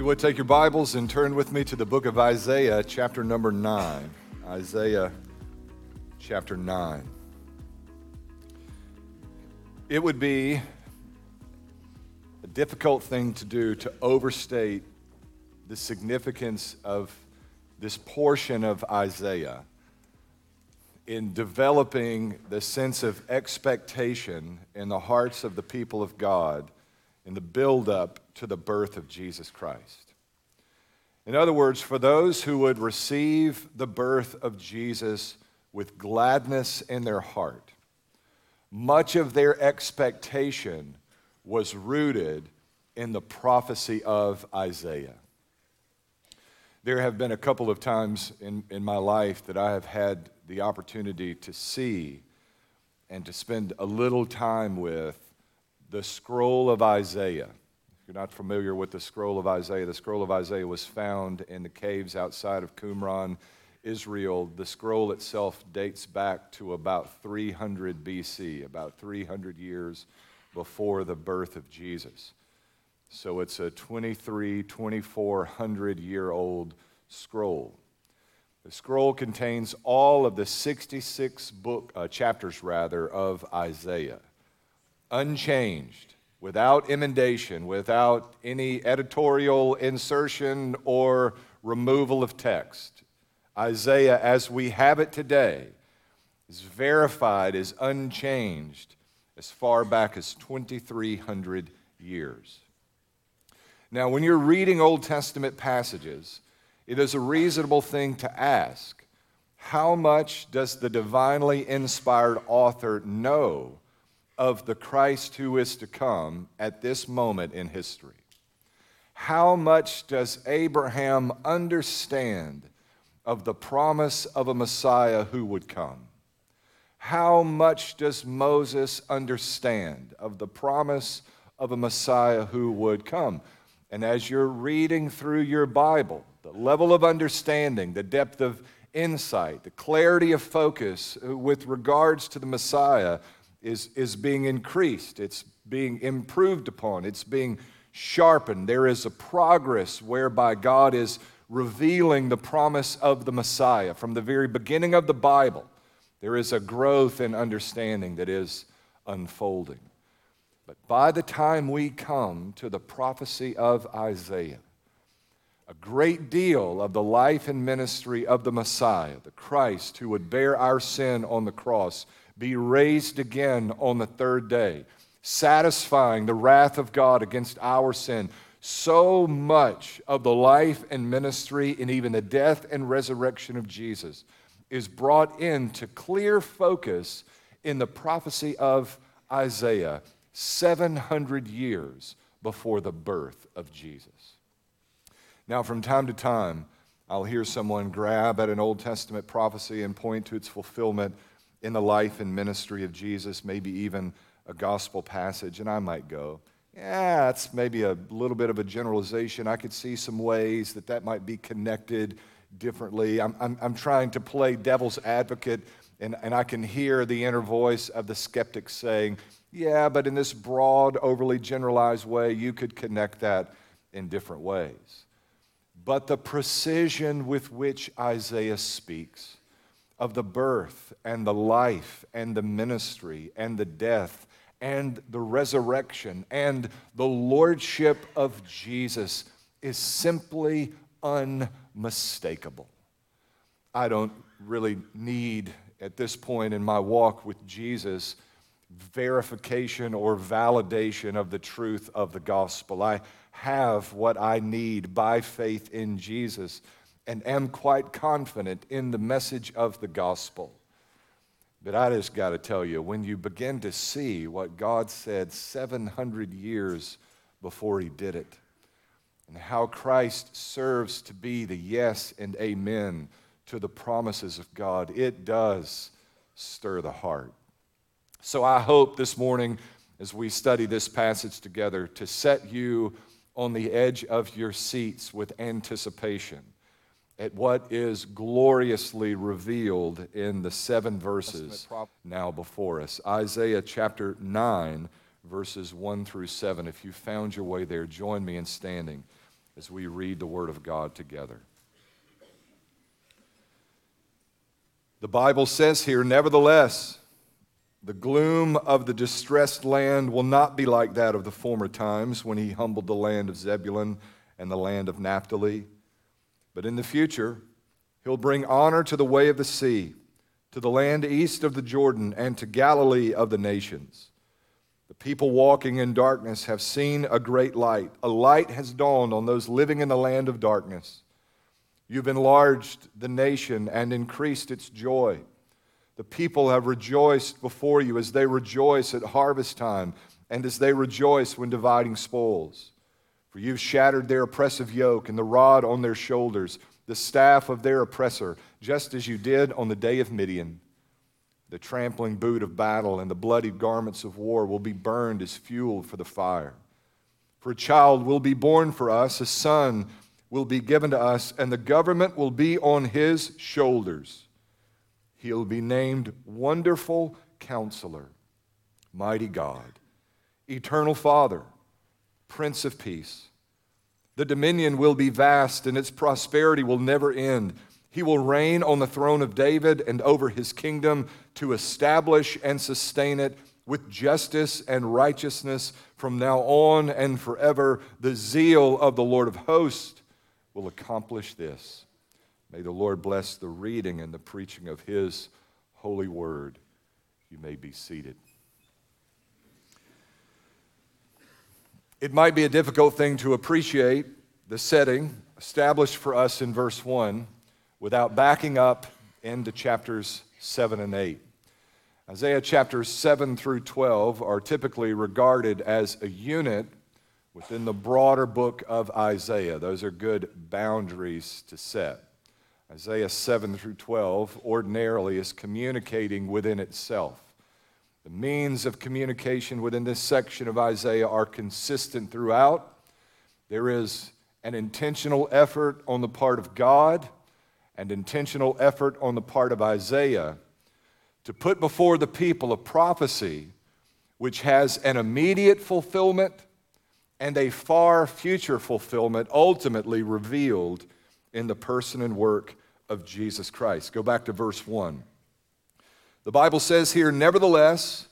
you would take your Bibles and turn with me to the book of Isaiah, chapter number 9. Isaiah, chapter 9. It would be a difficult thing to do to overstate the significance of this portion of Isaiah in developing the sense of expectation in the hearts of the people of God in the build-up to the birth of Jesus Christ. In other words, for those who would receive the birth of Jesus with gladness in their heart, much of their expectation was rooted in the prophecy of Isaiah. There have been a couple of times in, in my life that I have had the opportunity to see and to spend a little time with the scroll of Isaiah. If you're not familiar with the scroll of Isaiah, the scroll of Isaiah was found in the caves outside of Qumran, Israel. The scroll itself dates back to about 300 BC, about 300 years before the birth of Jesus. So it's a 23, 2400 year old scroll. The scroll contains all of the 66 book uh, chapters rather of Isaiah unchanged, without emendation, without any editorial insertion or removal of text. Isaiah, as we have it today, is verified as unchanged as far back as 2,300 years. Now, when you're reading Old Testament passages, it is a reasonable thing to ask how much does the divinely inspired author know of the Christ who is to come at this moment in history? How much does Abraham understand of the promise of a Messiah who would come? How much does Moses understand of the promise of a Messiah who would come? And as you're reading through your Bible, the level of understanding, the depth of insight, the clarity of focus with regards to the Messiah is, is being increased, it's being improved upon, it's being sharpened. There is a progress whereby God is revealing the promise of the Messiah. From the very beginning of the Bible, there is a growth in understanding that is unfolding. But by the time we come to the prophecy of Isaiah, a great deal of the life and ministry of the Messiah, the Christ who would bear our sin on the cross, be raised again on the third day, satisfying the wrath of God against our sin. So much of the life and ministry and even the death and resurrection of Jesus is brought into clear focus in the prophecy of Isaiah 700 years before the birth of Jesus. Now, from time to time, I'll hear someone grab at an Old Testament prophecy and point to its fulfillment in the life and ministry of Jesus, maybe even a gospel passage, and I might go, yeah, that's maybe a little bit of a generalization. I could see some ways that that might be connected differently. I'm, I'm, I'm trying to play devil's advocate, and, and I can hear the inner voice of the skeptic saying, yeah, but in this broad, overly generalized way, you could connect that in different ways. But the precision with which Isaiah speaks, of the birth and the life and the ministry and the death and the resurrection and the lordship of Jesus is simply unmistakable. I don't really need, at this point in my walk with Jesus, verification or validation of the truth of the gospel. I have what I need by faith in Jesus and am quite confident in the message of the gospel. But I just got to tell you, when you begin to see what God said 700 years before He did it, and how Christ serves to be the yes and amen to the promises of God, it does stir the heart. So I hope this morning, as we study this passage together, to set you on the edge of your seats with anticipation at what is gloriously revealed in the seven verses now before us. Isaiah chapter 9, verses 1 through 7. If you found your way there, join me in standing as we read the Word of God together. The Bible says here, nevertheless, the gloom of the distressed land will not be like that of the former times when he humbled the land of Zebulun and the land of Naphtali. But in the future, he'll bring honor to the way of the sea, to the land east of the Jordan, and to Galilee of the nations. The people walking in darkness have seen a great light. A light has dawned on those living in the land of darkness. You've enlarged the nation and increased its joy. The people have rejoiced before you as they rejoice at harvest time and as they rejoice when dividing spoils. For you've shattered their oppressive yoke and the rod on their shoulders, the staff of their oppressor, just as you did on the day of Midian. The trampling boot of battle and the bloody garments of war will be burned as fuel for the fire. For a child will be born for us, a son will be given to us, and the government will be on his shoulders. He'll be named Wonderful Counselor, Mighty God, Eternal Father, Prince of Peace. The dominion will be vast, and its prosperity will never end. He will reign on the throne of David and over his kingdom to establish and sustain it with justice and righteousness from now on and forever. The zeal of the Lord of hosts will accomplish this. May the Lord bless the reading and the preaching of His holy word. You may be seated. It might be a difficult thing to appreciate the setting established for us in verse 1 without backing up into chapters 7 and 8. Isaiah chapters 7 through 12 are typically regarded as a unit within the broader book of Isaiah. Those are good boundaries to set. Isaiah 7 through 12 ordinarily is communicating within itself. The means of communication within this section of Isaiah are consistent throughout. There is an intentional effort on the part of God and intentional effort on the part of Isaiah to put before the people a prophecy which has an immediate fulfillment and a far future fulfillment ultimately revealed in the person and work of Jesus Christ. Go back to verse 1. The Bible says here, Nevertheless,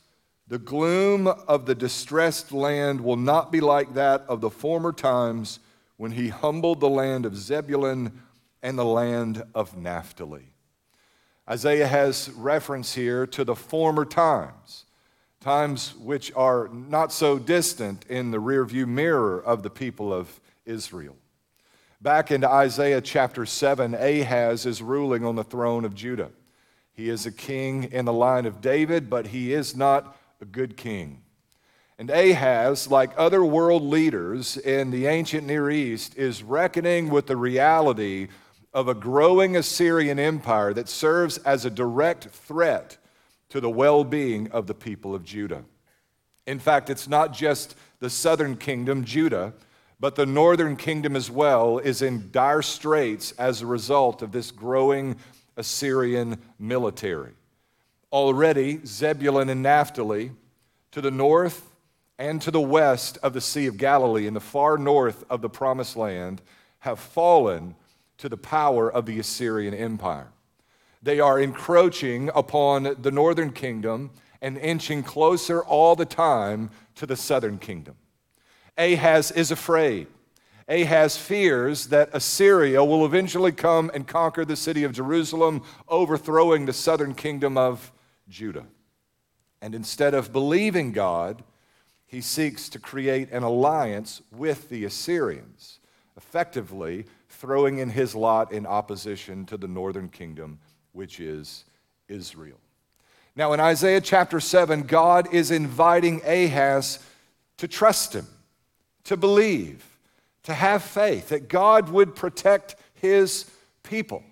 the gloom of the distressed land will not be like that of the former times when he humbled the land of Zebulun and the land of Naphtali. Isaiah has reference here to the former times times which are not so distant in the rearview mirror of the people of Israel. Back into Isaiah chapter 7, Ahaz is ruling on the throne of Judah. He is a king in the line of David, but he is not a good king. And Ahaz, like other world leaders in the ancient Near East, is reckoning with the reality of a growing Assyrian empire that serves as a direct threat to the well being of the people of Judah. In fact, it's not just the southern kingdom, Judah, but the northern kingdom as well is in dire straits as a result of this growing Assyrian military. Already, Zebulun and Naphtali, to the north and to the west of the Sea of Galilee, in the far north of the Promised Land, have fallen to the power of the Assyrian Empire. They are encroaching upon the northern kingdom and inching closer all the time to the southern kingdom. Ahaz is afraid. Ahaz fears that Assyria will eventually come and conquer the city of Jerusalem, overthrowing the southern kingdom of Judah. And instead of believing God, he seeks to create an alliance with the Assyrians, effectively throwing in his lot in opposition to the northern kingdom which is Israel. Now, in Isaiah chapter 7, God is inviting Ahaz to trust him, to believe, to have faith that God would protect his people.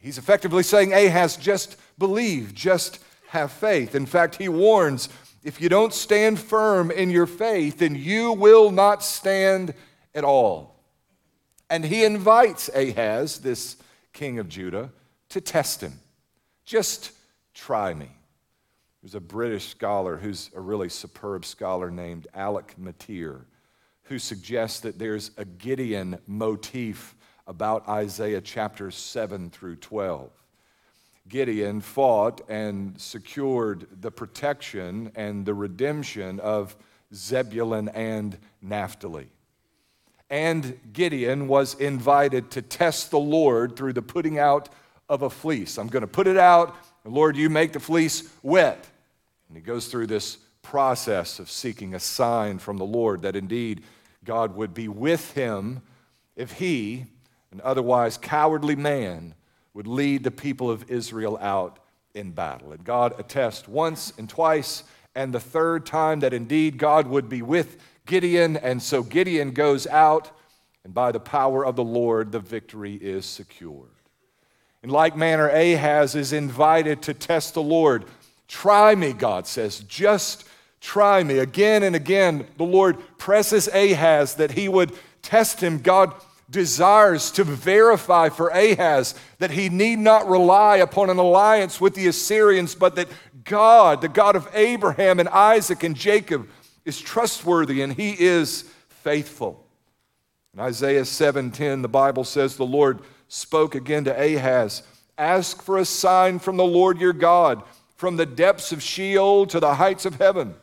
He's effectively saying, Ahaz, just believe, just have faith. In fact, he warns if you don't stand firm in your faith, then you will not stand at all. And he invites Ahaz, this king of Judah, to test him. Just try me. There's a British scholar who's a really superb scholar named Alec Motyer who suggests that there's a Gideon motif about Isaiah chapter 7 through 12. Gideon fought and secured the protection and the redemption of Zebulun and Naphtali. And Gideon was invited to test the Lord through the putting out of a fleece. I'm going to put it out, Lord, you make the fleece wet. And he goes through this process of seeking a sign from the Lord that indeed God would be with him if he, an otherwise cowardly man, would lead the people of Israel out in battle. And God attests once and twice, and the third time that indeed God would be with Gideon. And so Gideon goes out, and by the power of the Lord, the victory is secured. In like manner, Ahaz is invited to test the Lord. Try me, God says, just try me. Again and again, the Lord presses Ahaz that he would test him. God desires to verify for Ahaz that he need not rely upon an alliance with the Assyrians, but that God, the God of Abraham and Isaac and Jacob, is trustworthy and he is faithful. In Isaiah 7:10, the Bible says the Lord spoke again to Ahaz, "Ask for a sign from the Lord your God, from the depths of Sheol to the heights of heaven."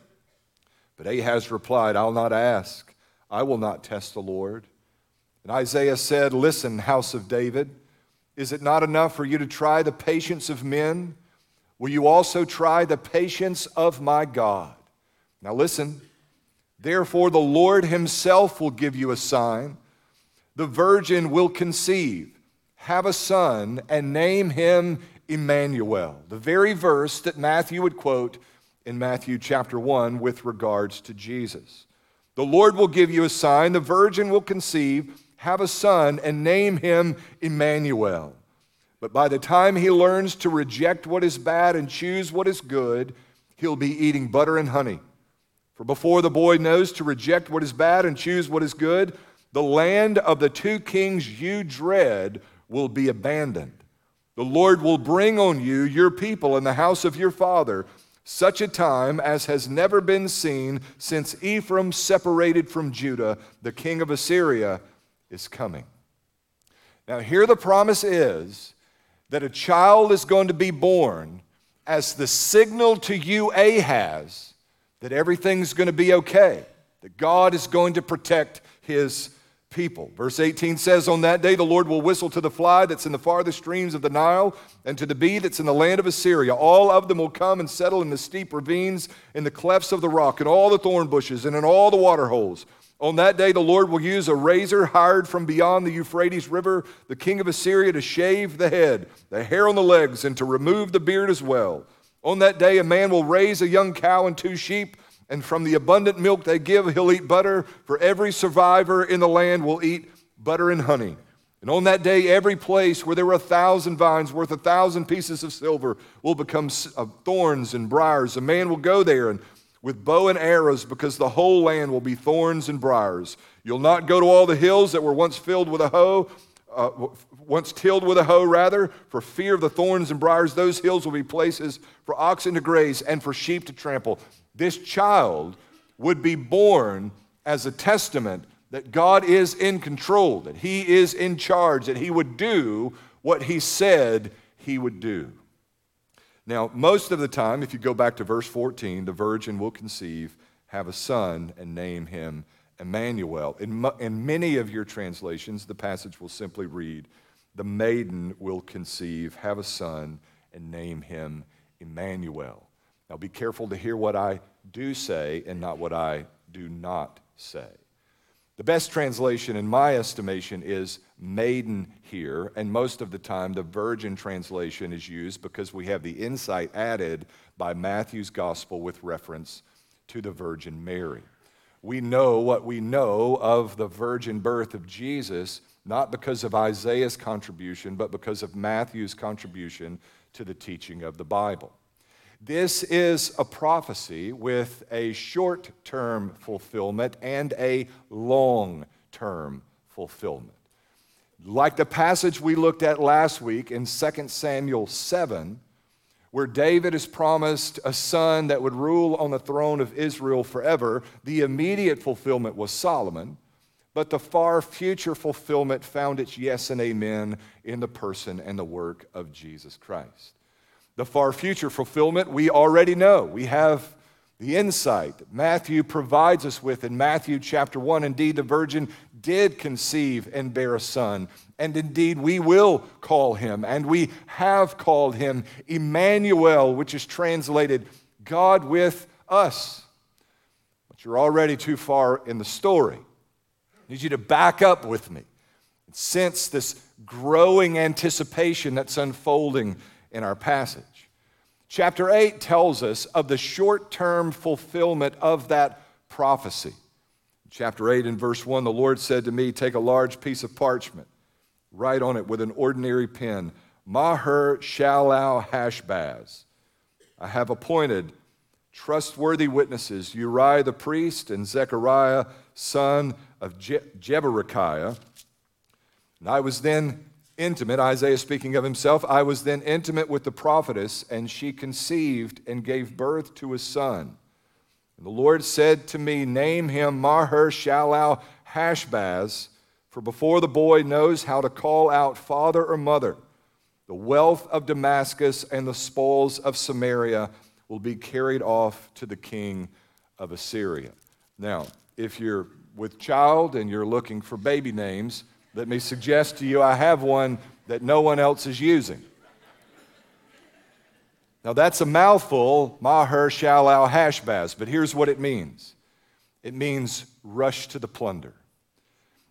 But Ahaz replied, "I'll not ask. I will not test the Lord." And Isaiah said, Listen, house of David, is it not enough for you to try the patience of men? Will you also try the patience of my God? Now listen, therefore the Lord himself will give you a sign. The virgin will conceive, have a son, and name him Emmanuel. The very verse that Matthew would quote in Matthew chapter 1 with regards to Jesus. The Lord will give you a sign, the virgin will conceive have a son, and name him Emmanuel. But by the time he learns to reject what is bad and choose what is good, he'll be eating butter and honey. For before the boy knows to reject what is bad and choose what is good, the land of the two kings you dread will be abandoned. The Lord will bring on you your people and the house of your father such a time as has never been seen since Ephraim separated from Judah, the king of Assyria is coming. Now, here the promise is that a child is going to be born as the signal to you, Ahaz, that everything's going to be okay, that God is going to protect his people. Verse 18 says, On that day the Lord will whistle to the fly that's in the farthest streams of the Nile, and to the bee that's in the land of Assyria. All of them will come and settle in the steep ravines, in the clefts of the rock, in all the thorn bushes, and in all the water holes. On that day, the Lord will use a razor hired from beyond the Euphrates River, the king of Assyria, to shave the head, the hair on the legs, and to remove the beard as well. On that day, a man will raise a young cow and two sheep, and from the abundant milk they give, he'll eat butter. For every survivor in the land will eat butter and honey. And on that day, every place where there were a thousand vines worth a thousand pieces of silver will become uh, thorns and briars. A man will go there and with bow and arrows because the whole land will be thorns and briars. You'll not go to all the hills that were once filled with a hoe, uh, once tilled with a hoe, rather, for fear of the thorns and briars. Those hills will be places for oxen to graze and for sheep to trample. This child would be born as a testament that God is in control, that He is in charge, that He would do what He said He would do. Now, most of the time, if you go back to verse 14, the virgin will conceive, have a son, and name him Emmanuel. In, in many of your translations, the passage will simply read, The maiden will conceive, have a son, and name him Emmanuel. Now, be careful to hear what I do say and not what I do not say. The best translation, in my estimation, is maiden here, and most of the time the virgin translation is used because we have the insight added by Matthew's gospel with reference to the Virgin Mary. We know what we know of the virgin birth of Jesus, not because of Isaiah's contribution, but because of Matthew's contribution to the teaching of the Bible. This is a prophecy with a short term fulfillment and a long term fulfillment. Like the passage we looked at last week in 2 Samuel 7, where David is promised a son that would rule on the throne of Israel forever, the immediate fulfillment was Solomon, but the far future fulfillment found its yes and amen in the person and the work of Jesus Christ. The far future fulfillment we already know. We have the insight that Matthew provides us with in Matthew chapter 1. Indeed, the virgin did conceive and bear a son. And indeed, we will call him, and we have called him Emmanuel, which is translated God with us. But you're already too far in the story. I need you to back up with me and sense this growing anticipation that's unfolding in our passage. Chapter 8 tells us of the short term fulfillment of that prophecy. Chapter 8 and verse 1 the Lord said to me, Take a large piece of parchment Write on it with an ordinary pen, Maher Shalal Hashbaz. I have appointed trustworthy witnesses, Uriah the priest and Zechariah, son of Je- Jeberechiah. And I was then intimate, Isaiah speaking of himself, I was then intimate with the prophetess, and she conceived and gave birth to a son. And the Lord said to me, Name him Maher Shalal Hashbaz for before the boy knows how to call out father or mother, the wealth of Damascus and the spoils of Samaria will be carried off to the king of Assyria. Now, if you're with child and you're looking for baby names, let me suggest to you I have one that no one else is using. Now, that's a mouthful, Maher Shalal Hashbaz, but here's what it means it means rush to the plunder.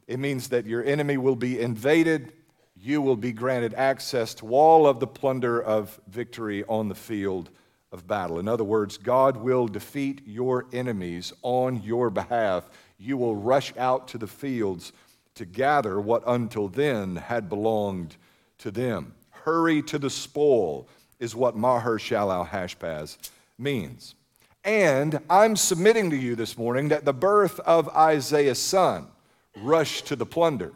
It means that your enemy will be invaded. You will be granted access to all of the plunder of victory on the field of battle. In other words, God will defeat your enemies on your behalf. You will rush out to the fields to gather what until then had belonged to them. Hurry to the spoil is what Maher Shalal Hashbaz means. And I'm submitting to you this morning that the birth of Isaiah's son, rush to the plunder,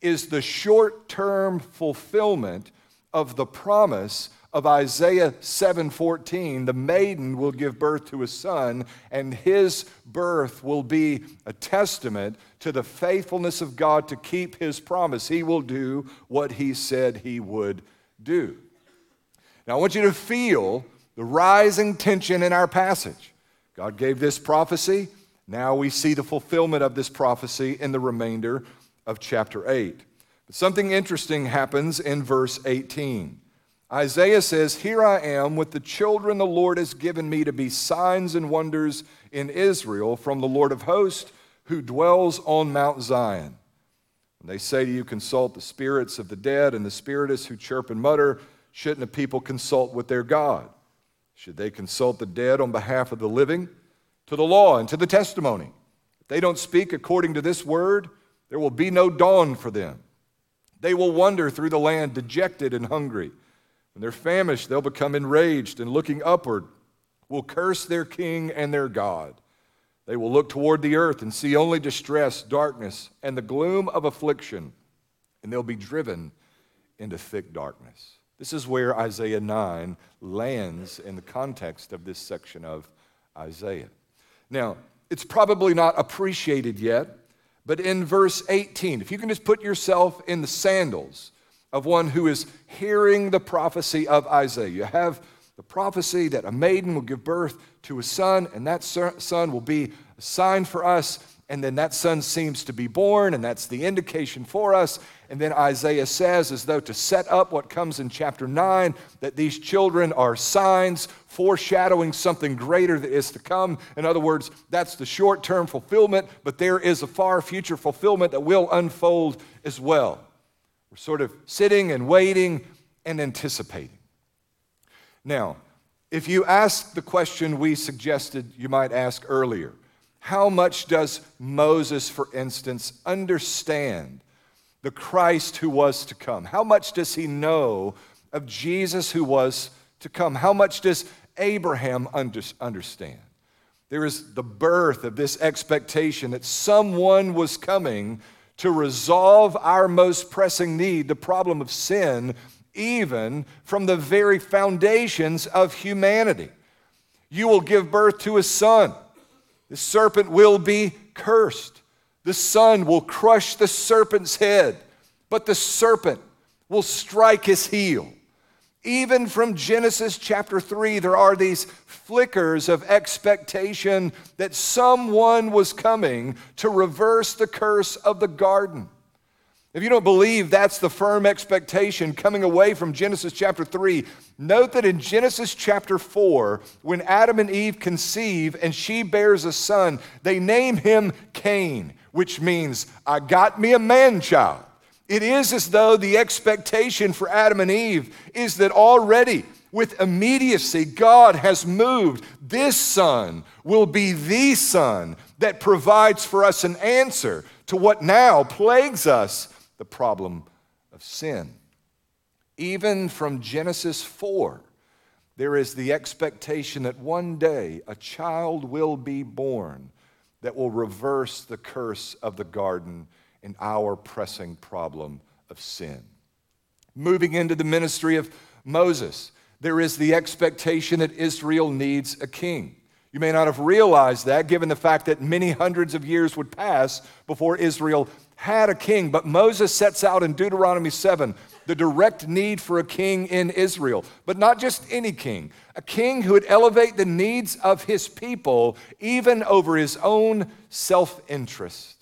is the short term fulfillment of the promise of Isaiah 7:14 the maiden will give birth to a son and his birth will be a testament to the faithfulness of God to keep his promise he will do what he said he would do now I want you to feel the rising tension in our passage God gave this prophecy now we see the fulfillment of this prophecy in the remainder of chapter 8. But something interesting happens in verse 18. Isaiah says, Here I am with the children the Lord has given me to be signs and wonders in Israel from the Lord of hosts who dwells on Mount Zion. When they say to you, Consult the spirits of the dead and the spiritists who chirp and mutter, shouldn't a people consult with their God? Should they consult the dead on behalf of the living? to the law and to the testimony. If they don't speak according to this word, there will be no dawn for them. They will wander through the land dejected and hungry. They're famished, they'll become enraged and looking upward will curse their king and their God. They will look toward the earth and see only distress, darkness, and the gloom of affliction, and they'll be driven into thick darkness. This is where Isaiah 9 lands in the context of this section of Isaiah. Now, it's probably not appreciated yet, but in verse 18, if you can just put yourself in the sandals of one who is hearing the prophecy of Isaiah, you have the prophecy that a maiden will give birth to a son, and that son will be a sign for us and then that son seems to be born, and that's the indication for us. And then Isaiah says, as though to set up what comes in chapter 9, that these children are signs foreshadowing something greater that is to come. In other words, that's the short term fulfillment, but there is a far future fulfillment that will unfold as well. We're sort of sitting and waiting and anticipating. Now, if you ask the question we suggested you might ask earlier, how much does Moses, for instance, understand the Christ who was to come? How much does he know of Jesus who was to come? How much does Abraham understand? There is the birth of this expectation that someone was coming to resolve our most pressing need, the problem of sin, even from the very foundations of humanity. You will give birth to a son. The serpent will be cursed. The son will crush the serpent's head, but the serpent will strike his heel. Even from Genesis chapter 3, there are these flickers of expectation that someone was coming to reverse the curse of the garden. If you don't believe that's the firm expectation coming away from Genesis chapter 3, note that in Genesis chapter 4, when Adam and Eve conceive and she bears a son, they name him Cain, which means, I got me a man child. It is as though the expectation for Adam and Eve is that already, with immediacy, God has moved. This son will be the son that provides for us an answer to what now plagues us the problem of sin. Even from Genesis 4, there is the expectation that one day a child will be born that will reverse the curse of the garden in our pressing problem of sin. Moving into the ministry of Moses, there is the expectation that Israel needs a king. You may not have realized that given the fact that many hundreds of years would pass before Israel had a king. But Moses sets out in Deuteronomy 7 the direct need for a king in Israel, but not just any king, a king who would elevate the needs of his people even over his own self interest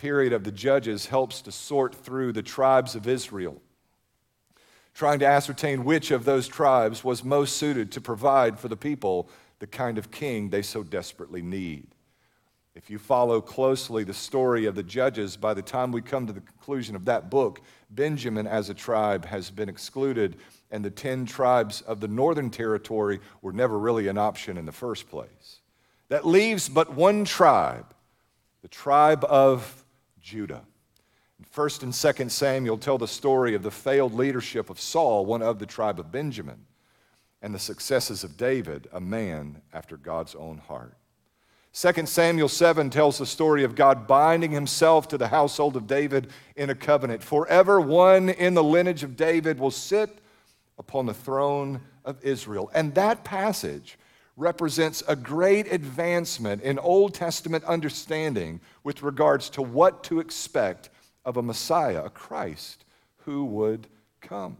period of the Judges helps to sort through the tribes of Israel, trying to ascertain which of those tribes was most suited to provide for the people the kind of king they so desperately need. If you follow closely the story of the Judges, by the time we come to the conclusion of that book, Benjamin as a tribe has been excluded, and the 10 tribes of the northern territory were never really an option in the first place. That leaves but one tribe, the tribe of Judah. In 1st and 2nd Samuel tell the story of the failed leadership of Saul, one of the tribe of Benjamin, and the successes of David, a man after God's own heart. 2 Samuel 7 tells the story of God binding himself to the household of David in a covenant. Forever, one in the lineage of David will sit upon the throne of Israel. And that passage represents a great advancement in Old Testament understanding with regards to what to expect of a Messiah, a Christ who would come.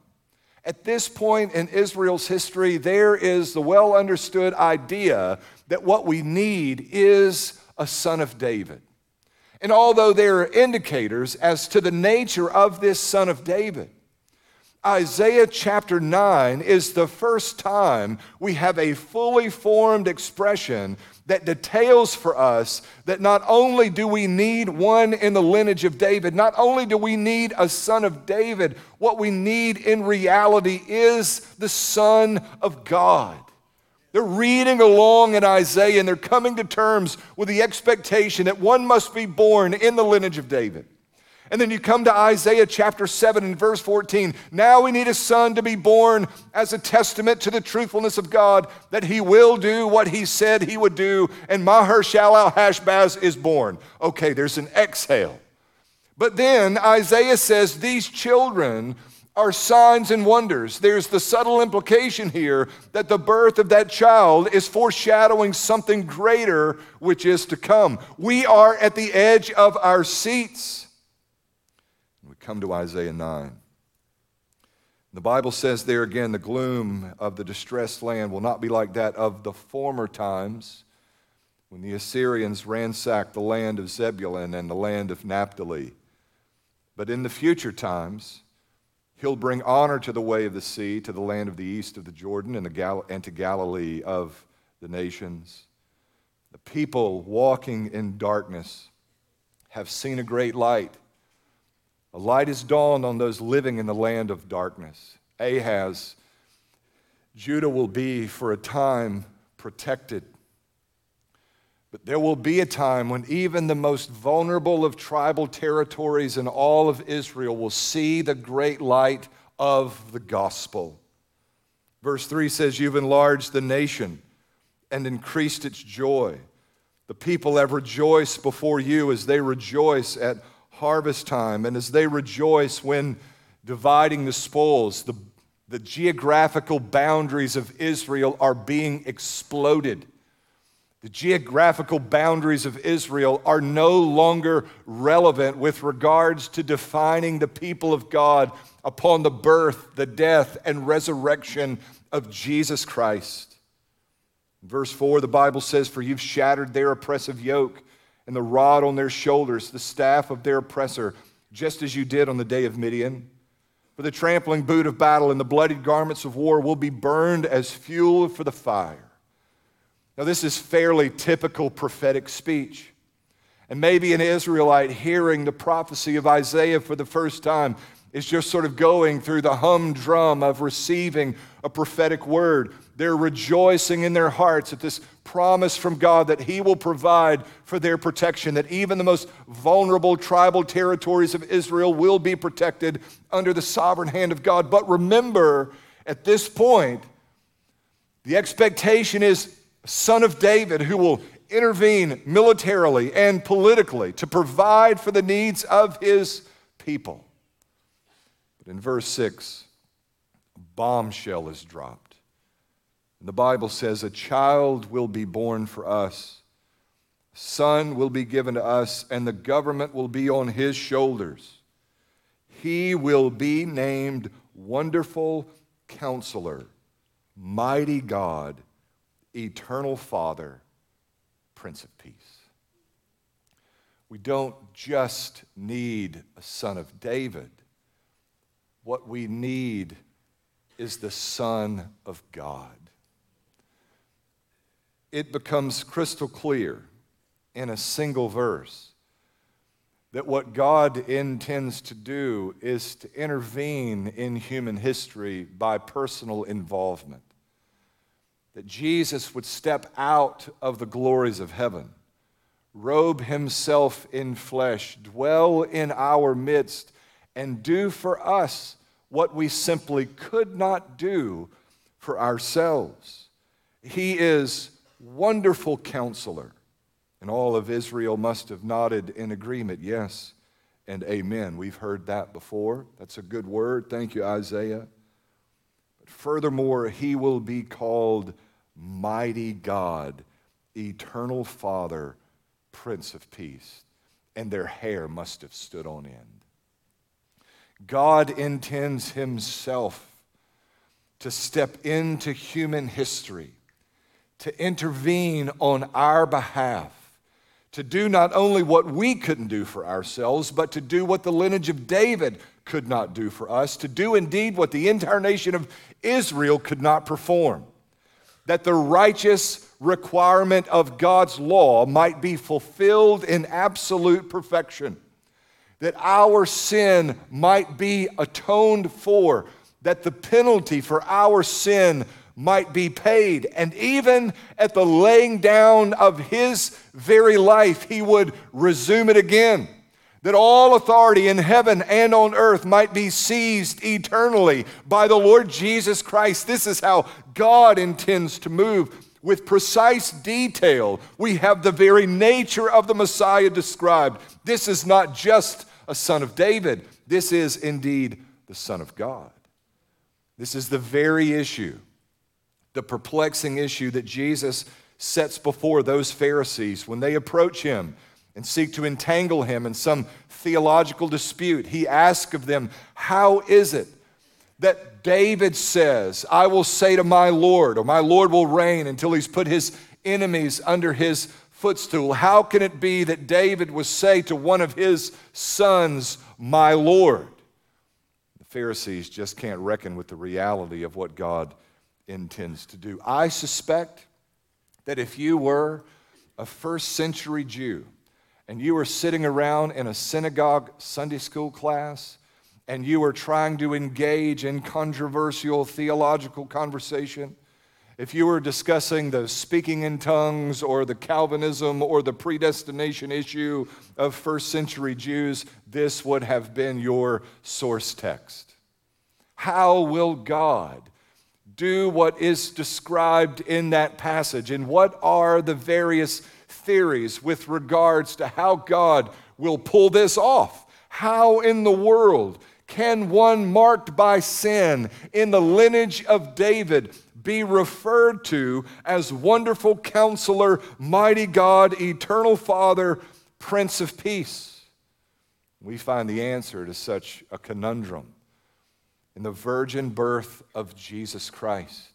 At this point in Israel's history, there is the well understood idea that what we need is a son of David. And although there are indicators as to the nature of this son of David, Isaiah chapter 9 is the first time we have a fully formed expression that details for us that not only do we need one in the lineage of David, not only do we need a son of David, what we need in reality is the Son of God. They're reading along in Isaiah and they're coming to terms with the expectation that one must be born in the lineage of David. And then you come to Isaiah chapter 7 and verse 14. Now we need a son to be born as a testament to the truthfulness of God that he will do what he said he would do. And Maher Shalal Hashbaz is born. Okay, there's an exhale. But then Isaiah says these children are signs and wonders. There's the subtle implication here that the birth of that child is foreshadowing something greater which is to come. We are at the edge of our seats come to Isaiah 9. The Bible says there again, the gloom of the distressed land will not be like that of the former times when the Assyrians ransacked the land of Zebulun and the land of Naphtali. But in the future times, he'll bring honor to the way of the sea, to the land of the east of the Jordan, and, the Gal- and to Galilee of the nations. The people walking in darkness have seen a great light. A light has dawned on those living in the land of darkness. Ahaz, Judah will be for a time protected. But there will be a time when even the most vulnerable of tribal territories in all of Israel will see the great light of the gospel. Verse 3 says, You've enlarged the nation and increased its joy. The people have rejoiced before you as they rejoice at harvest time and as they rejoice when dividing the spoils, the, the geographical boundaries of Israel are being exploded. The geographical boundaries of Israel are no longer relevant with regards to defining the people of God upon the birth, the death, and resurrection of Jesus Christ. verse 4, the Bible says, For you've shattered their oppressive yoke and the rod on their shoulders, the staff of their oppressor, just as you did on the day of Midian. For the trampling boot of battle and the bloodied garments of war will be burned as fuel for the fire. Now, this is fairly typical prophetic speech. And maybe an Israelite hearing the prophecy of Isaiah for the first time is just sort of going through the humdrum of receiving a prophetic word. They're rejoicing in their hearts at this promise from God that He will provide for their protection, that even the most vulnerable tribal territories of Israel will be protected under the sovereign hand of God. But remember, at this point, the expectation is a son of David who will intervene militarily and politically to provide for the needs of his people. But in verse 6, a bombshell is dropped. And the Bible says, A child will be born for us, a son will be given to us, and the government will be on his shoulders. He will be named Wonderful Counselor, Mighty God, Eternal Father, Prince of Peace. We don't just need a son of David. What we need is the Son of God. It becomes crystal clear in a single verse that what God intends to do is to intervene in human history by personal involvement. That Jesus would step out of the glories of heaven, robe himself in flesh, dwell in our midst and do for us what we simply could not do for ourselves. He is wonderful counselor. And all of Israel must have nodded in agreement, yes and amen. We've heard that before. That's a good word. Thank you, Isaiah. But furthermore, he will be called Mighty God, Eternal Father, Prince of Peace. And their hair must have stood on end. God intends Himself to step into human history, to intervene on our behalf, to do not only what we couldn't do for ourselves, but to do what the lineage of David could not do for us, to do indeed what the entire nation of Israel could not perform. That the righteous requirement of God's law might be fulfilled in absolute perfection that our sin might be atoned for, that the penalty for our sin might be paid. And even at the laying down of his very life, he would resume it again. That all authority in heaven and on earth might be seized eternally by the Lord Jesus Christ. This is how God intends to move with precise detail. We have the very nature of the Messiah described. This is not just a son of David. This is indeed the Son of God. This is the very issue, the perplexing issue that Jesus sets before those Pharisees when they approach him and seek to entangle him in some theological dispute. He asks of them, How is it that David says, I will say to my Lord, or my Lord will reign until he's put his enemies under his footstool. How can it be that David would say to one of his sons, My Lord? The Pharisees just can't reckon with the reality of what God intends to do. I suspect that if you were a first century Jew and you were sitting around in a synagogue Sunday school class and you were trying to engage in controversial theological conversation, if you were discussing the speaking in tongues or the Calvinism or the predestination issue of first century Jews, this would have been your source text. How will God do what is described in that passage? And what are the various theories with regards to how God will pull this off? How in the world can one marked by sin in the lineage of David be referred to as wonderful counselor, mighty God, eternal Father, Prince of Peace? We find the answer to such a conundrum in the virgin birth of Jesus Christ.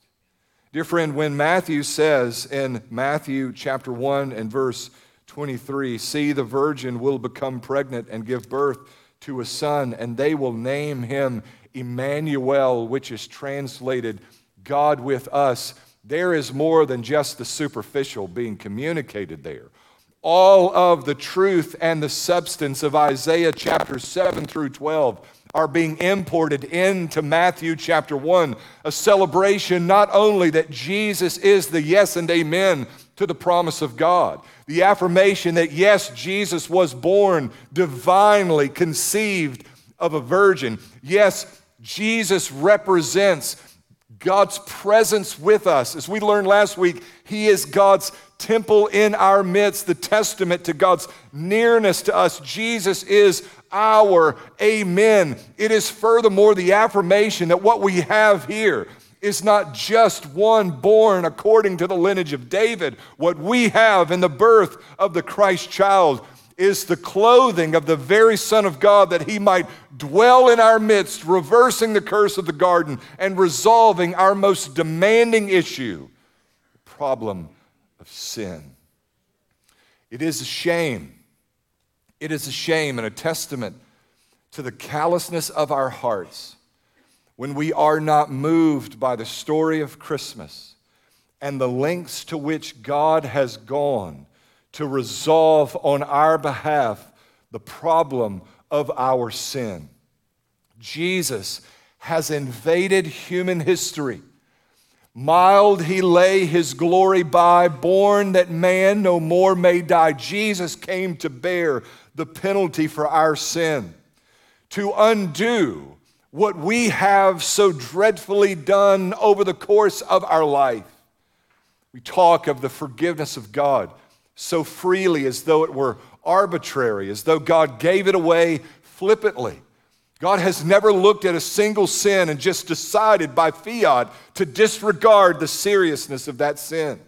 Dear friend, when Matthew says in Matthew chapter 1 and verse 23, see the virgin will become pregnant and give birth to a son, and they will name him Emmanuel, which is translated God with us. There is more than just the superficial being communicated there. All of the truth and the substance of Isaiah chapter 7 through 12 are being imported into Matthew chapter 1, a celebration not only that Jesus is the yes and amen to the promise of God, the affirmation that yes, Jesus was born divinely conceived of a virgin. Yes, Jesus represents God's presence with us. As we learned last week, He is God's temple in our midst, the testament to God's nearness to us. Jesus is our amen. It is furthermore the affirmation that what we have here is not just one born according to the lineage of David. What we have in the birth of the Christ child is the clothing of the very Son of God that he might dwell in our midst, reversing the curse of the garden and resolving our most demanding issue the problem of sin. It is a shame it is a shame and a testament to the callousness of our hearts when we are not moved by the story of Christmas and the lengths to which God has gone to resolve on our behalf the problem of our sin. Jesus has invaded human history. Mild he lay his glory by, born that man no more may die. Jesus came to bear the penalty for our sin, to undo what we have so dreadfully done over the course of our life. We talk of the forgiveness of God so freely as though it were arbitrary, as though God gave it away flippantly. God has never looked at a single sin and just decided by fiat to disregard the seriousness of that sin.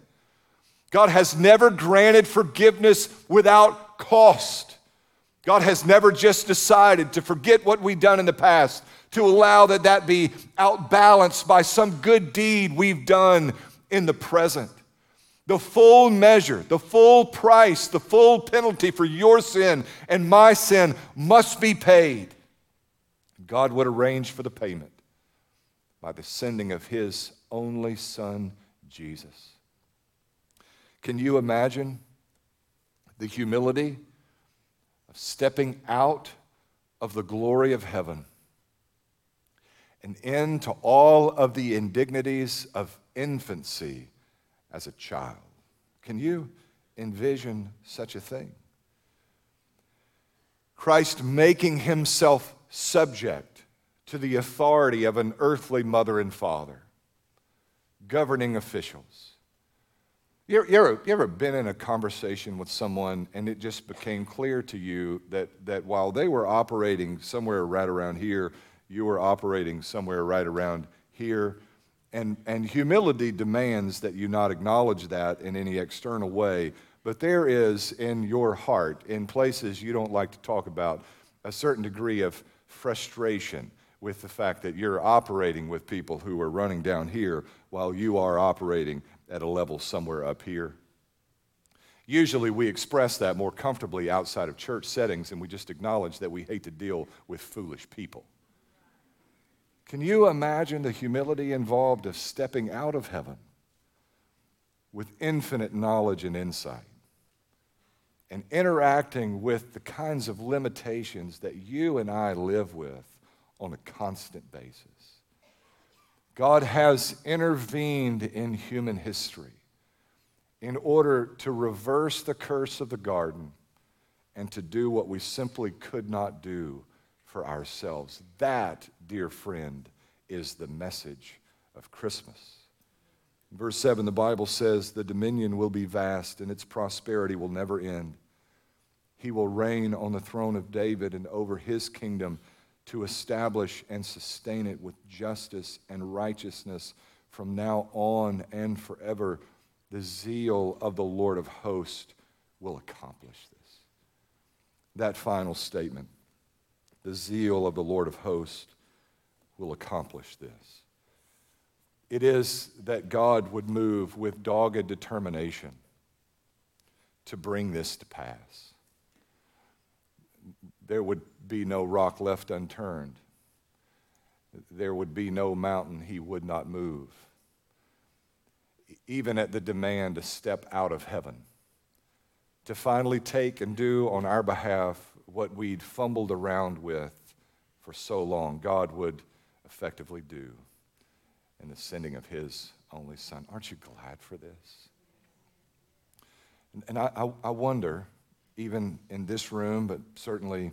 God has never granted forgiveness without cost. God has never just decided to forget what we've done in the past, to allow that that be outbalanced by some good deed we've done in the present. The full measure, the full price, the full penalty for your sin and my sin must be paid. God would arrange for the payment by the sending of His only Son, Jesus. Can you imagine the humility of stepping out of the glory of heaven and into all of the indignities of infancy as a child. Can you envision such a thing? Christ making himself subject to the authority of an earthly mother and father, governing officials you ever, you, ever, been in a conversation with someone and it just became clear to you that, that while they were operating somewhere right around here, you were operating somewhere right around here? And, and humility demands that you not acknowledge that in any external way. But there is in your heart, in places you don't like to talk about, a certain degree of frustration with the fact that you're operating with people who are running down here while you are operating at a level somewhere up here. Usually we express that more comfortably outside of church settings and we just acknowledge that we hate to deal with foolish people. Can you imagine the humility involved of stepping out of heaven with infinite knowledge and insight and interacting with the kinds of limitations that you and I live with on a constant basis? God has intervened in human history in order to reverse the curse of the garden and to do what we simply could not do for ourselves. That, dear friend, is the message of Christmas. In verse 7, the Bible says, The dominion will be vast and its prosperity will never end. he will reign on the throne of David and over his kingdom to establish and sustain it with justice and righteousness from now on and forever. The zeal of the Lord of hosts will accomplish this. That final statement, the zeal of the Lord of hosts will accomplish this. It is that God would move with dogged determination to bring this to pass there would be no rock left unturned. There would be no mountain he would not move. Even at the demand to step out of heaven, to finally take and do on our behalf what we'd fumbled around with for so long, God would effectively do in the sending of his only son. Aren't you glad for this? And, and I, I, I wonder even in this room, but certainly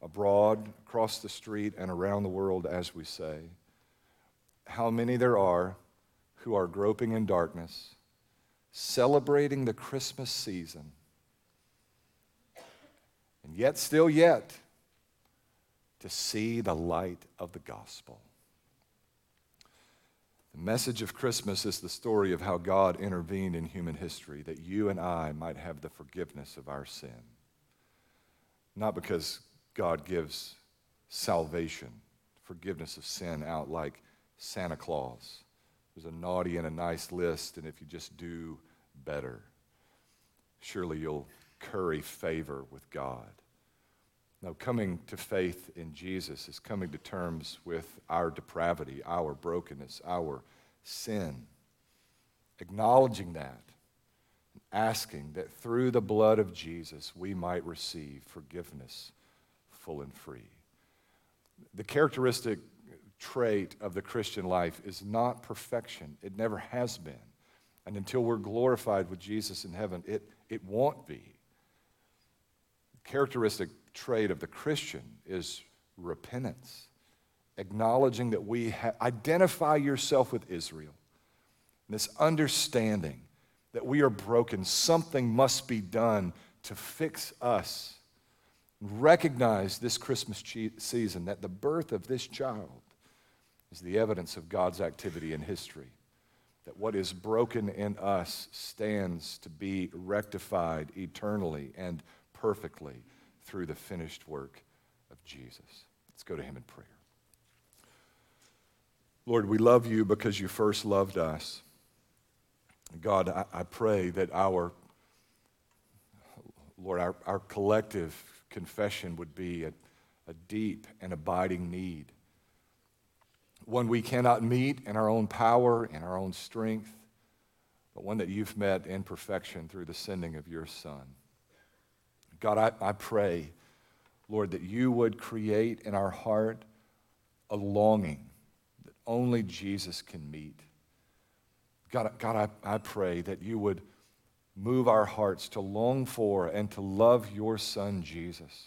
abroad, across the street, and around the world, as we say, how many there are who are groping in darkness, celebrating the Christmas season, and yet, still yet, to see the light of the gospel. The message of Christmas is the story of how God intervened in human history that you and I might have the forgiveness of our sin. Not because God gives salvation, forgiveness of sin out like Santa Claus. There's a naughty and a nice list, and if you just do better, surely you'll curry favor with God. Now, coming to faith in Jesus is coming to terms with our depravity, our brokenness, our sin. Acknowledging that, asking that through the blood of Jesus we might receive forgiveness full and free. The characteristic trait of the Christian life is not perfection, it never has been. And until we're glorified with Jesus in heaven, it, it won't be. Characteristic trait of the Christian is repentance, acknowledging that we ha- identify yourself with Israel, this understanding that we are broken, something must be done to fix us. Recognize this Christmas season that the birth of this child is the evidence of God's activity in history. That what is broken in us stands to be rectified eternally and perfectly through the finished work of Jesus. Let's go to him in prayer. Lord, we love you because you first loved us. God, I, I pray that our, Lord, our, our collective confession would be a, a deep and abiding need. One we cannot meet in our own power, in our own strength, but one that you've met in perfection through the sending of your Son. God, I, I pray, Lord, that you would create in our heart a longing that only Jesus can meet. God, God I, I pray that you would move our hearts to long for and to love your Son, Jesus.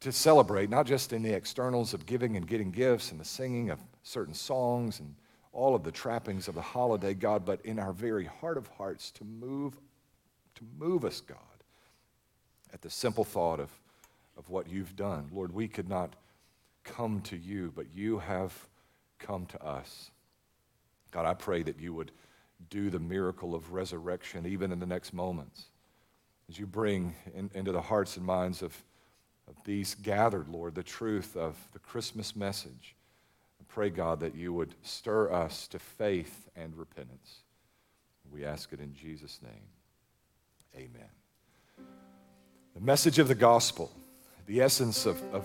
To celebrate, not just in the externals of giving and getting gifts and the singing of certain songs and all of the trappings of the holiday, God, but in our very heart of hearts to move, to move us, God, at the simple thought of, of what you've done. Lord, we could not come to you, but you have come to us. God, I pray that you would do the miracle of resurrection even in the next moments. As you bring in, into the hearts and minds of, of these gathered, Lord, the truth of the Christmas message. I pray, God, that you would stir us to faith and repentance. We ask it in Jesus' name. Amen. The message of the gospel, the essence of, of